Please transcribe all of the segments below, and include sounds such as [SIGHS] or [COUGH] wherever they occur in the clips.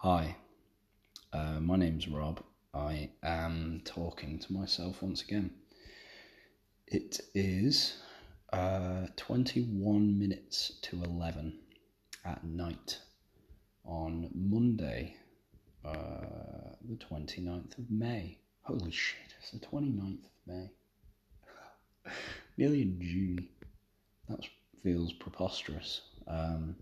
Hi, uh, my name's Rob. I am talking to myself once again. It is uh, 21 minutes to 11 at night on Monday, uh, the 29th of May. Holy shit, it's the 29th of May. [LAUGHS] Nearly in June. That feels preposterous. Um,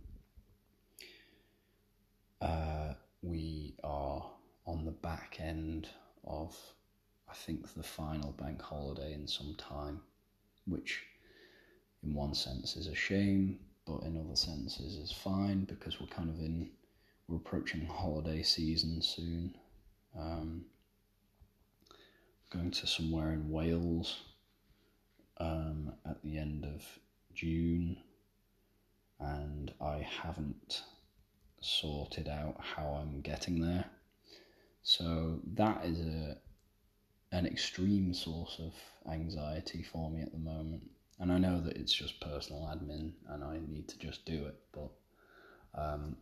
uh, we are on the back end of, I think, the final bank holiday in some time, which in one sense is a shame, but in other senses is fine because we're kind of in, we're approaching holiday season soon. Um, going to somewhere in Wales um, at the end of June, and I haven't sorted out how I'm getting there. So that is a an extreme source of anxiety for me at the moment. And I know that it's just personal admin and I need to just do it, but um,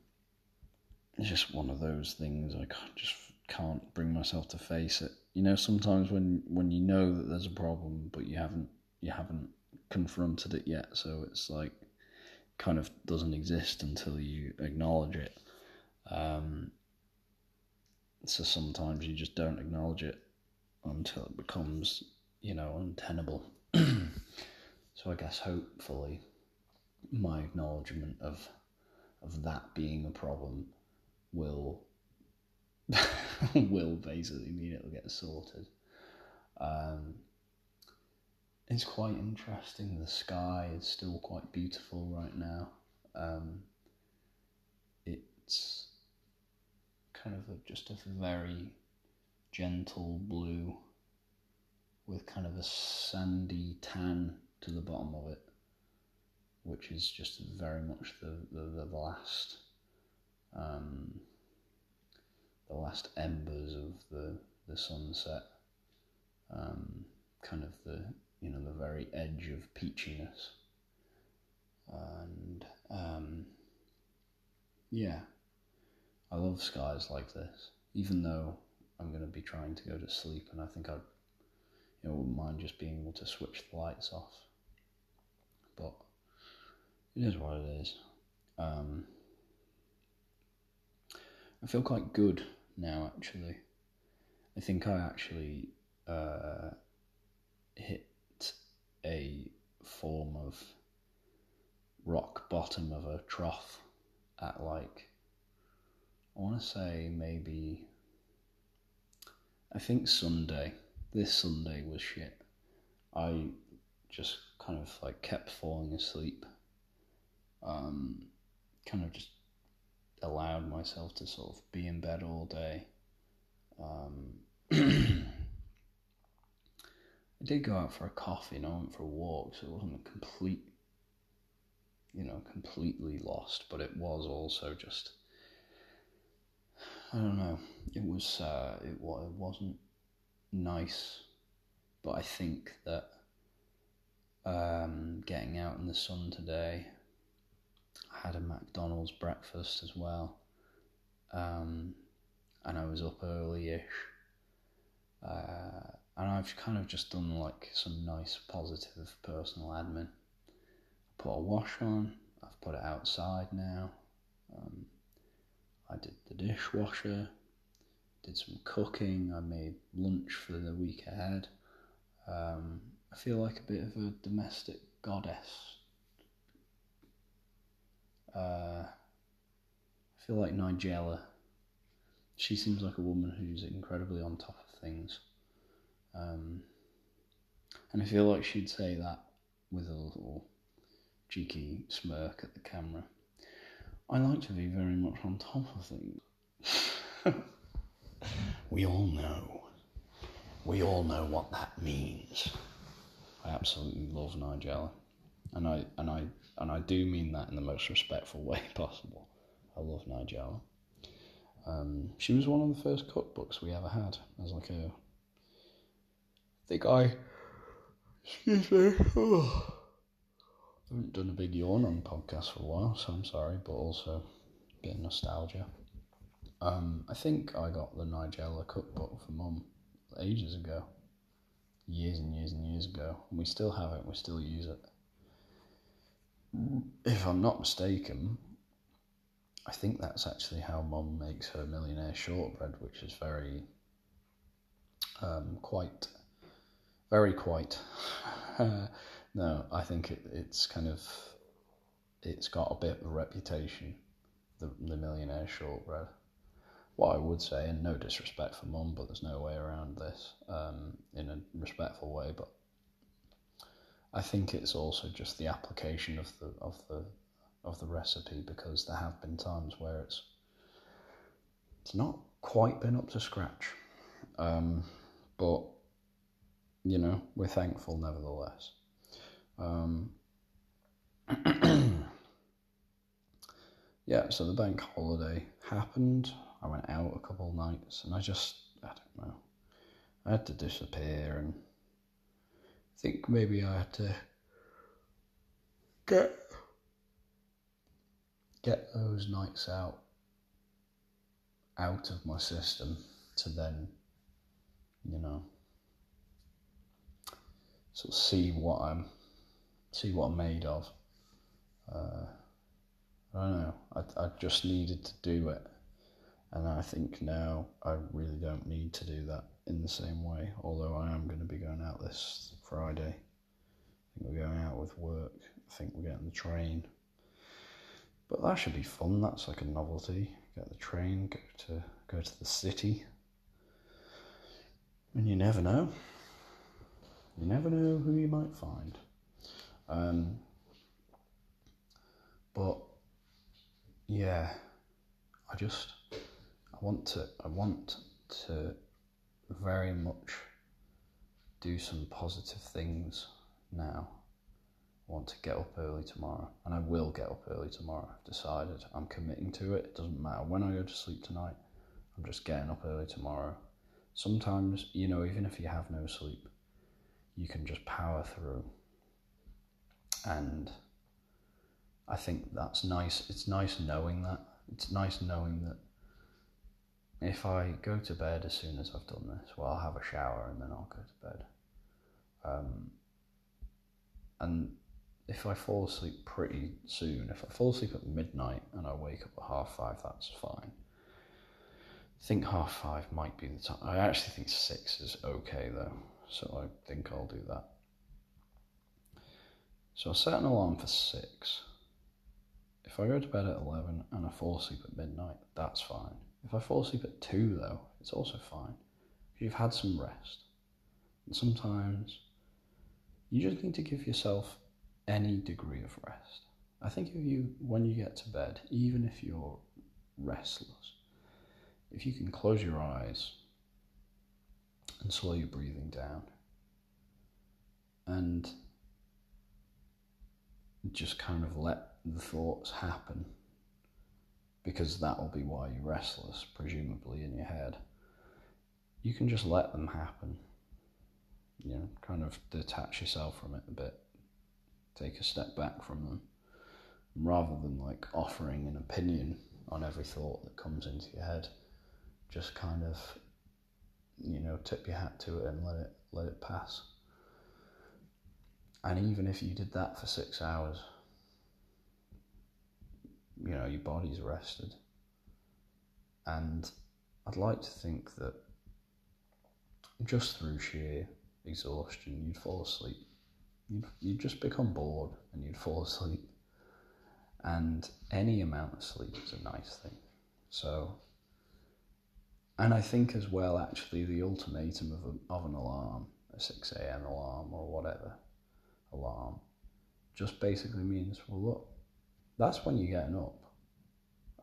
it's just one of those things I can't, just can't bring myself to face it. You know, sometimes when when you know that there's a problem, but you haven't you haven't confronted it yet, so it's like kind of doesn't exist until you acknowledge it. Um, so sometimes you just don't acknowledge it until it becomes, you know, untenable. [CLEARS THROAT] so I guess hopefully my acknowledgement of of that being a problem will [LAUGHS] will basically mean it'll get sorted. Um, it's quite interesting. The sky is still quite beautiful right now. Um, it's kind of a, just a very gentle blue with kind of a sandy tan to the bottom of it, which is just very much the, the, the last um, the last embers of the, the sunset. Um, kind of the you know the very edge of peachiness. And um, yeah i love skies like this even though i'm going to be trying to go to sleep and i think i you know wouldn't mind just being able to switch the lights off. But it is what it is. Um, i feel quite good now actually. I think i actually uh, hit a form of rock bottom of a trough at like I want to say maybe I think Sunday. This Sunday was shit. I just kind of like kept falling asleep. Um, kind of just allowed myself to sort of be in bed all day. Um, [CLEARS THROAT] I did go out for a coffee and I went for a walk, so it wasn't complete, you know, completely lost, but it was also just, I don't know, it was, uh, it, it wasn't nice, but I think that um, getting out in the sun today, I had a McDonald's breakfast as well, um, and I was up early-ish. Uh, and I've kind of just done like some nice positive personal admin. I put a wash on, I've put it outside now. Um, I did the dishwasher, did some cooking, I made lunch for the week ahead. Um, I feel like a bit of a domestic goddess. Uh, I feel like Nigella. She seems like a woman who's incredibly on top of things. Um, and I feel like she'd say that with a little cheeky smirk at the camera. I like to be very much on top of things. [LAUGHS] we all know. We all know what that means. I absolutely love Nigella. And I and I and I do mean that in the most respectful way [LAUGHS] possible. I love Nigella. Um, she was one of the first cookbooks we ever had as like a think I. Excuse me. Oh. [SIGHS] I haven't done a big yawn on podcast for a while, so I'm sorry, but also a bit of nostalgia. Um, I think I got the Nigella cookbook for mum ages ago, years and years and years ago, and we still have it. We still use it. If I'm not mistaken, I think that's actually how mum makes her millionaire shortbread, which is very, um, quite, very quite. no, I think it, it's kind of, it's got a bit of a reputation, the the millionaire shortbread what I would say, and no disrespect for mum, but there's no way around this um, in a respectful way. But I think it's also just the application of the of the of the recipe because there have been times where it's it's not quite been up to scratch, um, but you know we're thankful nevertheless. Um, [CLEARS THROAT] yeah, so the bank holiday happened. I went out a couple nights and I just, I don't know, I had to disappear and I think maybe I had to get get those nights out out of my system to then, you know, sort of see what I'm see what I'm made of. Uh, I don't know. I I just needed to do it and I think now I really don't need to do that in the same way, although I am going to be going out this Friday. I think we're going out with work. I think we're getting the train. But that should be fun. That's like a novelty. Get the train, go to go to the city. And you never know. You never know who you might find. Um, but yeah, I just I want to I want to very much do some positive things now. I want to get up early tomorrow, and I will get up early tomorrow. I've decided I'm committing to it. It doesn't matter when I go to sleep tonight. I'm just getting up early tomorrow. Sometimes, you know, even if you have no sleep, you can just power through. And I think that's nice. It's nice knowing that. It's nice knowing that if I go to bed as soon as I've done this, well, I'll have a shower and then I'll go to bed. Um, and if I fall asleep pretty soon, if I fall asleep at midnight and I wake up at half five, that's fine. I think half five might be the time. I actually think six is okay though, so I think I'll do that. So I'll set an alarm for six. If I go to bed at 11 and I fall asleep at midnight, that's fine. If I fall asleep at two, though, it's also fine. You've had some rest. And sometimes you just need to give yourself any degree of rest. I think if you, when you get to bed, even if you're restless, if you can close your eyes and slow your breathing down and just kind of let the thoughts happen because that will be why you're restless, presumably in your head. You can just let them happen. You know, kind of detach yourself from it a bit, take a step back from them, rather than like offering an opinion on every thought that comes into your head. Just kind of, you know, tip your hat to it and let it let it pass. And even if you did that for six hours, you know, your body's rested. And I'd like to think that just through sheer exhaustion, you'd fall asleep. You'd, you'd just become bored and you'd fall asleep. And any amount of sleep is a nice thing. So, and I think as well, actually, the ultimatum of, a, of an alarm, a 6 a.m. alarm or whatever alarm, just basically means, well, look, that's when you're getting up.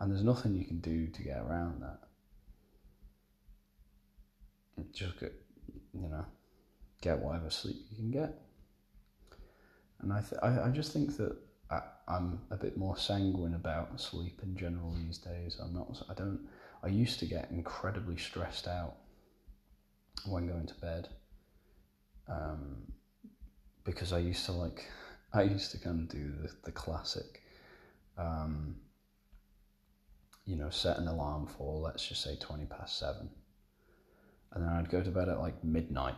And there's nothing you can do to get around that. Just get, you know, get whatever sleep you can get. And I, th- I, I just think that I, I'm a bit more sanguine about sleep in general these days. I'm not, I don't, I used to get incredibly stressed out when going to bed. Um, because I used to like, [LAUGHS] I used to kind of do the, the classic um, you know, set an alarm for, let's just say 20 past seven. And then I'd go to bed at like midnight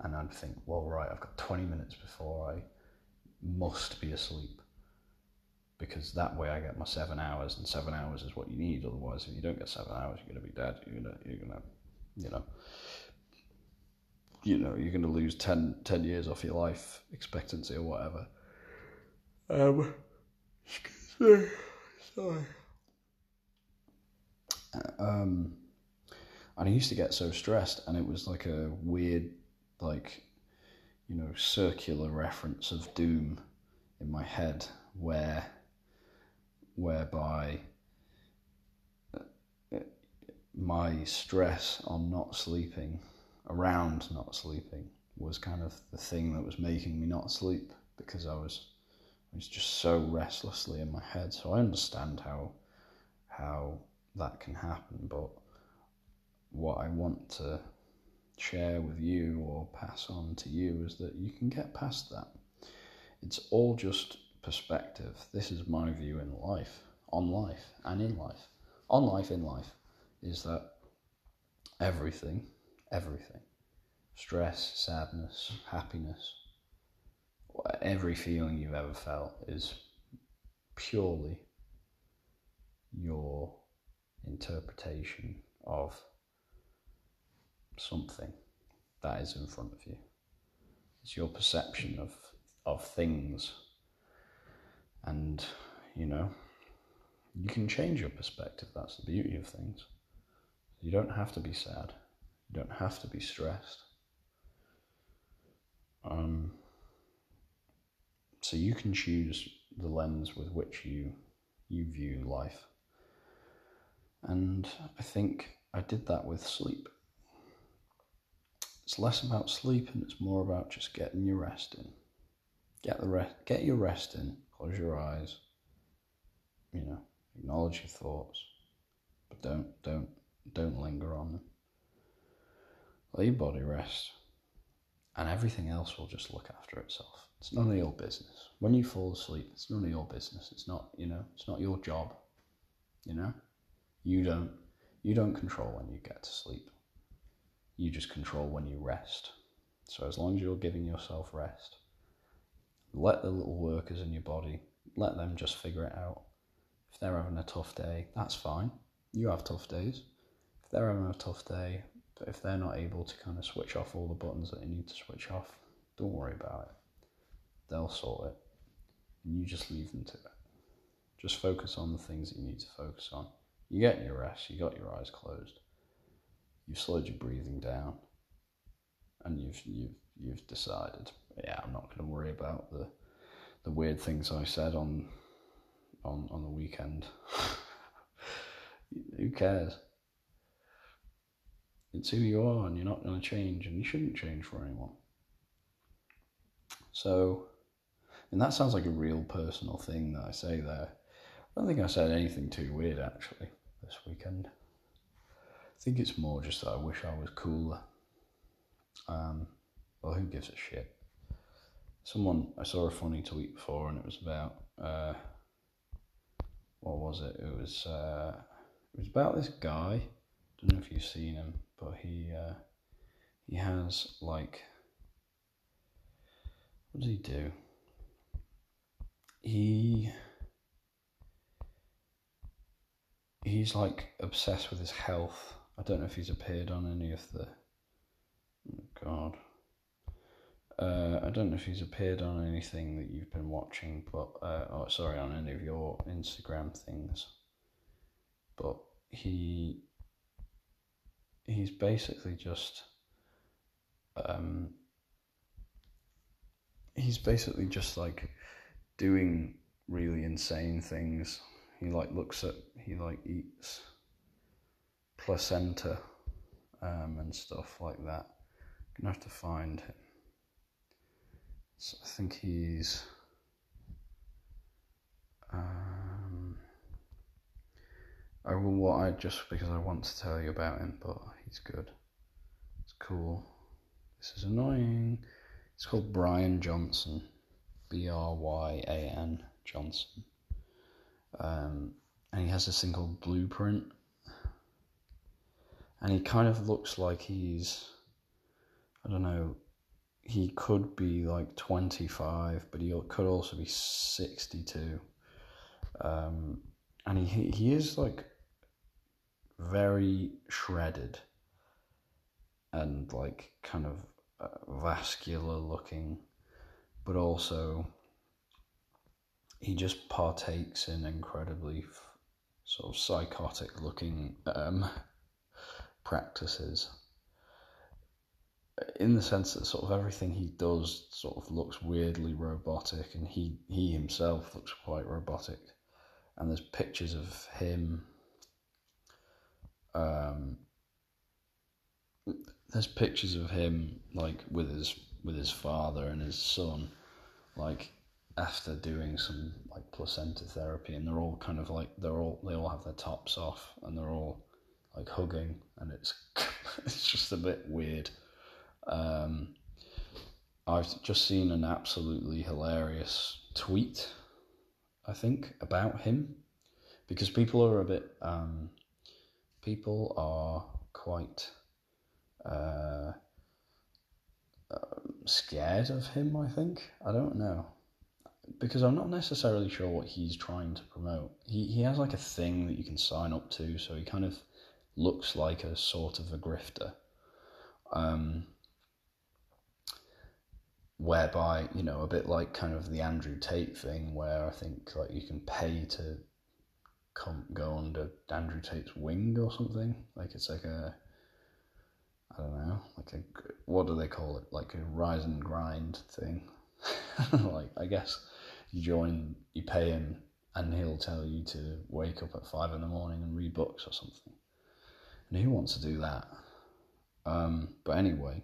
and I'd think, well, right, I've got 20 minutes before I must be asleep. Because that way I get my seven hours, and seven hours is what you need. Otherwise, if you don't get seven hours, you're going to be dead. You're going to, you're to, you know, you know, you're to lose 10, 10 years off your life expectancy or whatever. Um, excuse me, sorry. Um, and I used to get so stressed, and it was like a weird, like, you know, circular reference of doom in my head, where, whereby uh, my stress on not sleeping, around not sleeping, was kind of the thing that was making me not sleep because I was, I was just so restlessly in my head. So I understand how, how that can happen, but what I want to share with you or pass on to you is that you can get past that. It's all just perspective. This is my view in life, on life, and in life. On life, in life, is that everything, everything, stress, sadness, happiness, every feeling you've ever felt is purely your interpretation of something that is in front of you. It's your perception of of things. You know, you can change your perspective. That's the beauty of things. You don't have to be sad. You don't have to be stressed. Um, so you can choose the lens with which you you view life. And I think I did that with sleep. It's less about sleep and it's more about just getting your rest in. Get the rest, get your rest in. Close your eyes. You know, acknowledge your thoughts, but don't don't don't linger on them. Let your body rest, and everything else will just look after itself. It's none of your business. When you fall asleep, it's none of your business. It's not you know, it's not your job. You know, you don't you don't control when you get to sleep. You just control when you rest. So as long as you're giving yourself rest, let the little workers in your body, let them just figure it out. If they're having a tough day, that's fine. You have tough days. If they're having a tough day, but if they're not able to kind of switch off all the buttons that they need to switch off, don't worry about it. They'll sort it. And you just leave them to it. Just focus on the things that you need to focus on. You get your rest, you got your eyes closed. You've slowed your breathing down. And you've you've you've decided yeah, I'm not going to worry about the the weird things I said on on on the weekend. [LAUGHS] who cares? It's who you are, and you're not going to change, and you shouldn't change for anyone. So, and that sounds like a real personal thing that I say there. I don't think I said anything too weird actually this weekend. I think it's more just that I wish I was cooler. Um, well, who gives a shit? someone I saw a funny tweet before, and it was about uh, what was it? It was uh, it was about this guy. Don't know if you've seen him, but he uh, he has like what does he do? He he's like obsessed with his health. I don't know if he's appeared on any of the. Oh God, uh, I don't know if he's appeared on anything that you've been watching, but uh, oh, sorry, on any of your Instagram things. But he he's basically just um, he's basically just like doing really insane things. He like looks at he like eats placenta um, and stuff like that. I'm gonna have to find him. So I think he's. Um, I will what I just because I want to tell you about him, but he's good. It's cool. This is annoying. It's called Bryan Johnson, B R Y A N Johnson, um, and he has this thing called Blueprint, and he kind of looks like he's, I don't know, he could be like 25, but he could also be 62. Um, and he, he is like very shredded and like kind of uh, vascular looking, but also he just partakes in incredibly sort of psychotic looking um, practices in the sense that sort of everything he does sort of looks weirdly robotic and he he himself looks quite robotic. And there's pictures of him um there's pictures of him like with his with his father and his son like after doing some like placenta therapy and they're all kind of like they're all they all have their tops off and they're all like hugging and it's [LAUGHS] it's just a bit weird um, I've just seen an absolutely hilarious tweet, I think, about him because people are a bit, um, people are quite uh, uh, scared of him, I think. I don't know. Because I'm not necessarily sure what he's trying to promote. He, he has like a thing that you can sign up to, so he kind of looks like a sort of a grifter. Um, whereby you know a bit like kind of the Andrew Tate thing, where I think like you can pay to come go under Andrew Tate's wing or something. Like it's like a I don't know, like a what do they call it? Like a rise and grind thing. [LAUGHS] like I guess you join, you pay him, and he'll tell you to wake up at five in the morning and read books or something. And who wants to do that? Um, but anyway,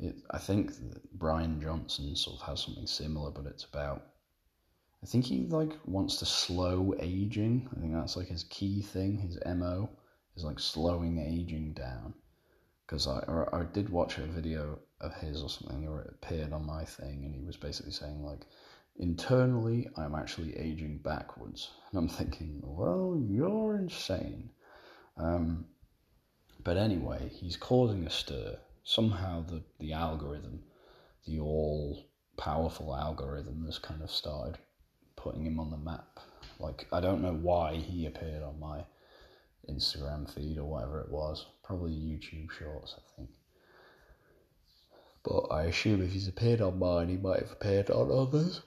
it, I think Bryan Johnson sort of has something similar, but it's about. I think he like wants to slow aging. I think that's like his key thing. His mo is like slowing aging down. Because I I did watch a video of his or something, or it appeared on my thing, and he was basically saying like, internally I'm actually aging backwards, and I'm thinking, well, you're insane. Um, but anyway, he's causing a stir somehow the, the algorithm, the all powerful algorithm, has kind of started putting him on the map. Like, I don't know why he appeared on my Instagram feed or whatever it was. Probably YouTube Shorts, I think. But I assume if he's appeared on mine, he might have appeared on others.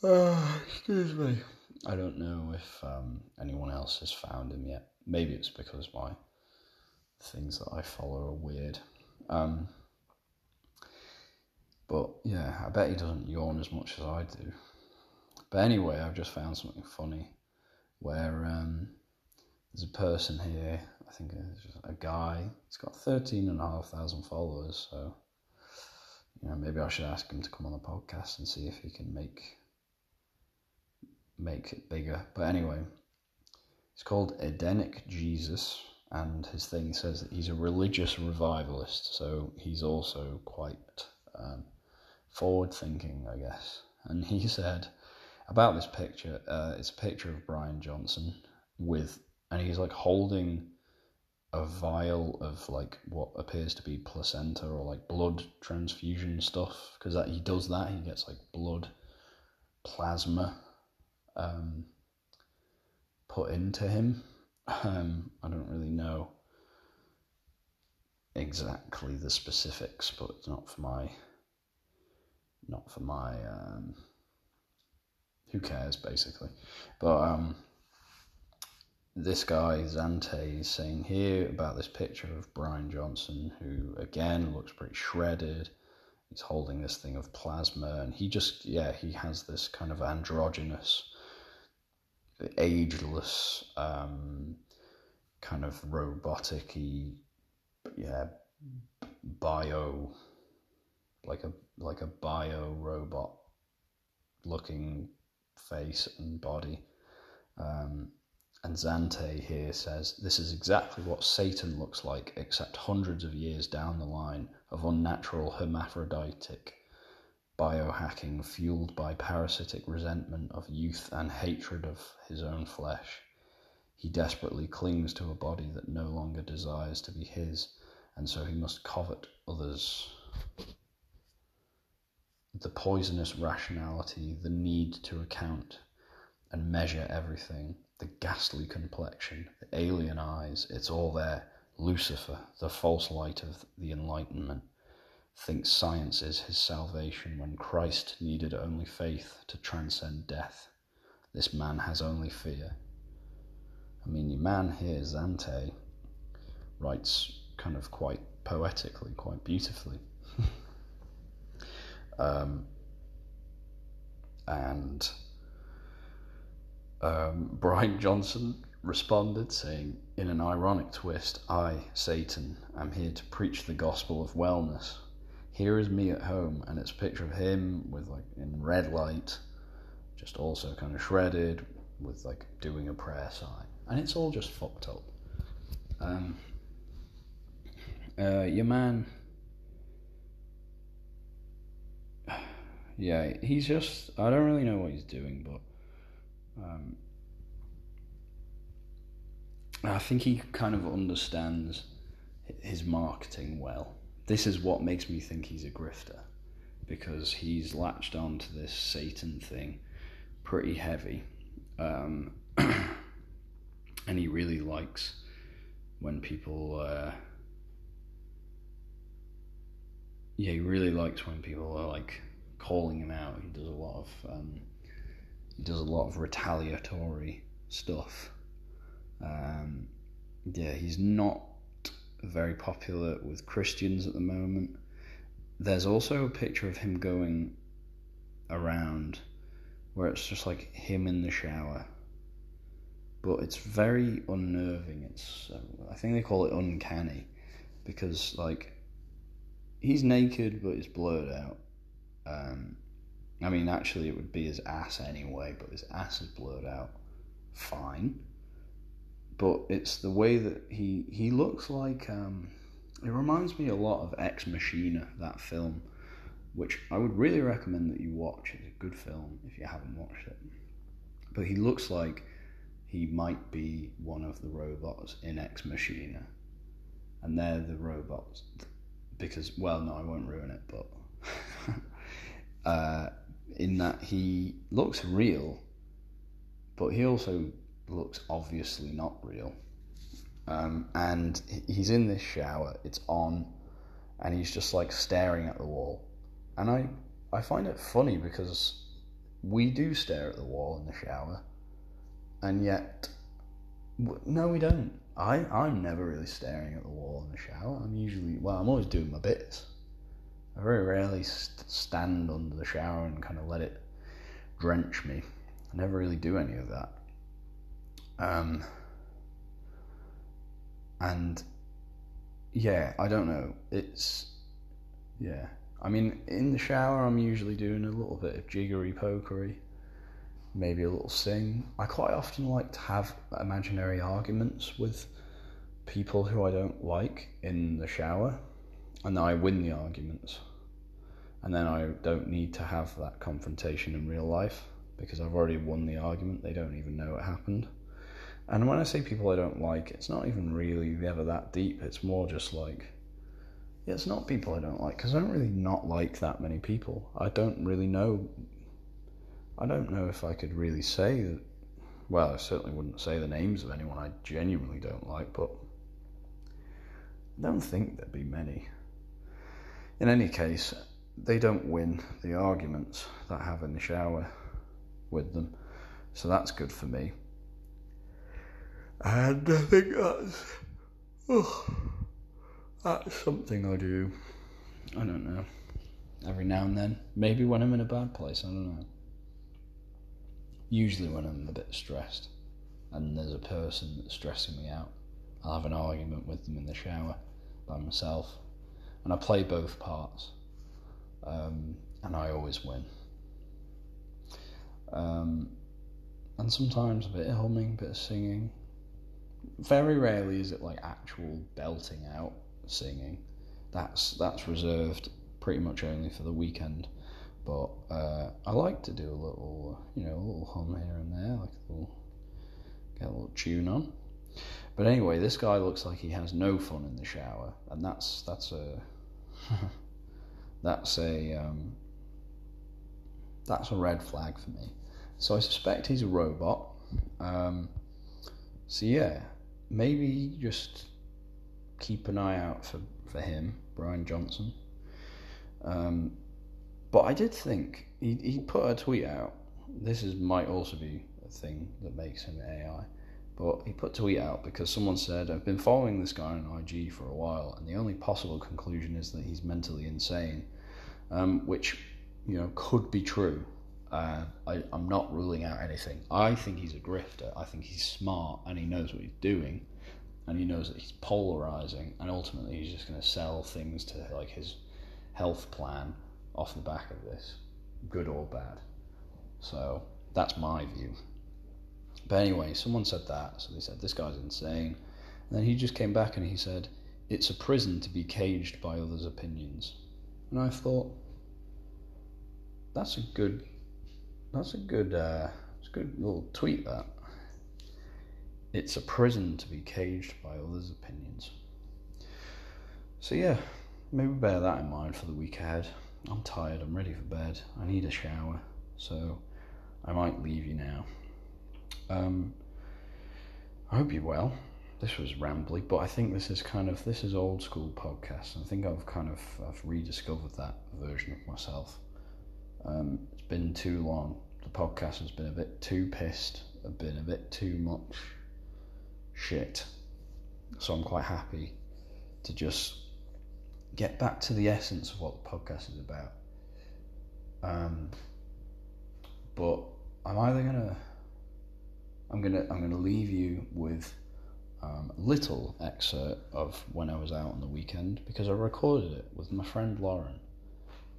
Uh, [SIGHS] excuse me. I don't know if um, anyone else has found him yet. Maybe it's because my things that I follow are weird. Um, but yeah, I bet he doesn't yawn as much as I do. But anyway, I've just found something funny where um, there's a person here, I think it's a guy, he's got 13,500 followers, so you know, maybe I should ask him to come on the podcast and see if he can make make it bigger. But anyway, it's called Edenic Jesus and his thing says that he's a religious revivalist, so he's also quite um, forward thinking, I guess. And he [LAUGHS] said about this picture, uh, it's a picture of Bryan Johnson with, and he's like holding a vial of like what appears to be placenta or like blood transfusion stuff because he does that he gets like blood plasma um, put into him um, I don't really know exactly the specifics, but it's not for my not for my um, who cares basically. But um, this guy Zante is saying here about this picture of Bryan Johnson, who again looks pretty shredded. He's holding this thing of plasma, and he just yeah he has this kind of androgynous ageless, um, kind of robotic yeah, bio, like a like a bio robot looking face and body. Um, and Zante here says this is exactly what Satan looks like, except hundreds of years down the line of unnatural hermaphroditic biohacking fueled by parasitic resentment of youth and hatred of his own flesh. He desperately clings to a body that no longer desires to be his, and so he must covet others. The poisonous rationality, the need to account and measure everything, the ghastly complexion, the alien eyes, it's all there. Lucifer, the false light of the Enlightenment, thinks science is his salvation when Christ needed only faith to transcend death. This man has only fear. I mean, your man here, Zante, writes kind of quite poetically, quite beautifully. [LAUGHS] um, and um, Bryan Johnson responded, saying, In an ironic twist, I, Satan, am here to preach the gospel of wellness. Here is me at home, and it's a picture of him with like in red light, just also kind of shredded, with like doing a prayer sign and it's all just fucked up. Um, uh, your man, [SIGHS] yeah, he's just. I don't really know what he's doing, but um, I think he kind of understands his marketing well. This is what makes me think he's a grifter because he's latched on to this Satan thing pretty heavy. Um, [CLEARS THROAT] and he really likes when people uh, yeah he really likes when people are like calling him out he does a lot of um, he does a lot of retaliatory stuff um, yeah he's not very popular with christians at the moment there's also a picture of him going around where it's just like him in the shower but it's very unnerving. It's uh, I think they call it uncanny because like he's naked but it's blurred out. Um, I mean, actually, it would be his ass anyway, but his ass is blurred out. Fine, but it's the way that he he looks like. Um, it reminds me a lot of Ex Machina, that film, which I would really recommend that you watch. It's a good film if you haven't watched it. But he looks like he might be one of the robots in Ex Machina. And they're the robots because, well, no, I won't ruin it, but [LAUGHS] uh, in that he looks real, but he also looks obviously not real. Um, and he's in this shower, it's on, and he's just like staring at the wall. And I, I find it funny because we do stare at the wall in the shower and yet, no, we don't. I, I'm never really staring at the wall in the shower. I'm usually, well, I'm always doing my bits. I very rarely st- stand under the shower and kind of let it drench me. I never really do any of that. Um, and yeah, I don't know. It's yeah. I mean, in the shower, I'm usually doing a little bit of jiggery pokery maybe a little sing. I quite often like to have imaginary arguments with people who I don't like in the shower, and I win the arguments. And then I don't need to have that confrontation in real life because I've already won the argument. They don't even know it happened. And when I say people I don't like, it's not even really ever that deep. It's more just like, yeah, it's not people I don't like because I don't really not like that many people. I don't really know I don't know if I could really say that. Well, I certainly wouldn't say the names of anyone I genuinely don't like, but I don't think there'd be many. In any case, they don't win the arguments that I have in the shower with them, so that's good for me. And I think that's oh, that's something I do. I don't know. Every now and then, maybe when I'm in a bad place, I don't know usually when I'm a bit stressed and there's a person that's stressing me out, I'll have an argument with them in the shower by myself. And I play both parts. Um, and I always win. Um, and sometimes a bit of humming, a bit of singing. Very rarely is it like actual belting out singing. That's that's reserved pretty much only for the weekend. But uh, I like to do a little, you know, a little hum here and there, like a little get a little tune on. But anyway, this guy looks like he has no fun in the shower, and that's that's a [LAUGHS] that's a um, that's a red flag for me. So I suspect he's a robot. Um, so yeah, maybe just keep an eye out for, for him, Bryan Johnson. Um, but I did think he, he put a tweet out. This is might also be a thing that makes him AI. But he put a tweet out because someone said, I've been following this guy on IG for a while, and the only possible conclusion is that he's mentally insane, um, which, you know, could be true. Uh, I, I'm not ruling out anything. I think he's a grifter. I think he's smart and he knows what he's doing, and he knows that he's polarizing, and ultimately he's just going to sell things to like his health plan off the back of this, good or bad. So that's my view. But anyway, someone said that, so they said this guy's insane. And then he just came back and he said, "It's a prison to be caged by others' opinions." And I thought, that's a good, that's a good, uh, a good little tweet. That it's a prison to be caged by others' opinions. So yeah, maybe bear that in mind for the week ahead. I'm tired. I'm ready for bed. I need a shower, so I might leave you now. Um, I hope you're well. This was rambly, but I think this is kind of this is old school podcast. I think I've kind of I've rediscovered that version of myself. Um, it's been too long. Podcast has been a bit too pissed. I've been a bit too much shit. So I'm quite happy to just get back to the essence of what the podcast is about. Um, but I'm either gonna I'm gonna I'm gonna leave you with um, little excerpt of when I was out on the weekend because I recorded it with my friend Lauren,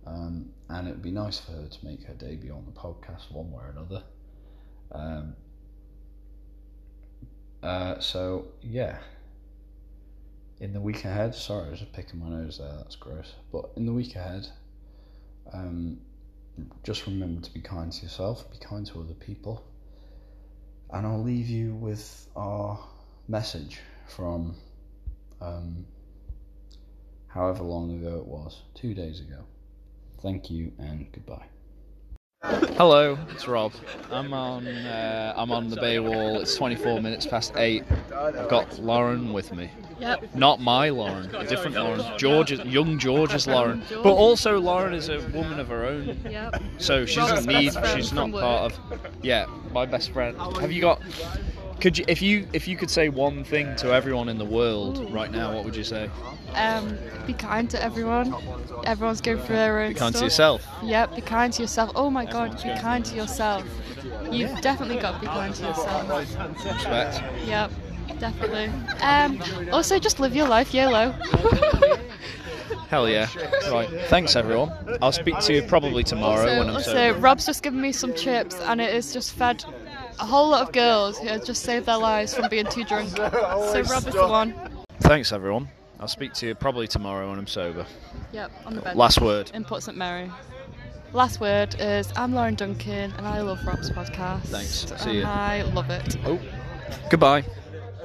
um, and it'd be nice for her to make her debut on the podcast one way or another. Um, uh, so yeah, in the week ahead. Sorry, I was just picking my nose there. That's gross. But in the week ahead, um, just remember to be kind to yourself, be kind to other people and I'll leave you with our message from um, however long ago it was, two days ago. Thank you and goodbye. Hello, it's Rob. I'm on. Uh, I'm on the bay wall. It's 24 minutes past eight. I've got Lauren with me. Yep. Not my Lauren, a different Lauren. George, young George's Lauren. But also Lauren is a woman of her own, Yep. so she Rob's doesn't need. She's not part of. Yeah, my best friend. Have you got? Could you, if you, if you could say one thing to everyone in the world right now, what would you say? Um, be kind to everyone. Everyone's going through their own Be kind to yourself. Yep, be kind to yourself. Oh my god, be kind to yourself. You've definitely got to be kind to yourself. Respect. Yep, definitely. Um, also, just live your life, YOLO. [LAUGHS] Hell yeah. Right. Thanks everyone. I'll speak to you probably tomorrow also, when I'm also, sober. Rob's just given me some chips, and it has just fed a whole lot of girls who have just saved their lives from being too drunk. So Rob is the one. Thanks everyone. I'll speak to you probably tomorrow when I'm sober. Yep, on the bed. Last word. in Port St Mary. Last word is I'm Lauren Duncan and I love Rob's podcast. Thanks. See ya. I love it. Oh. Goodbye.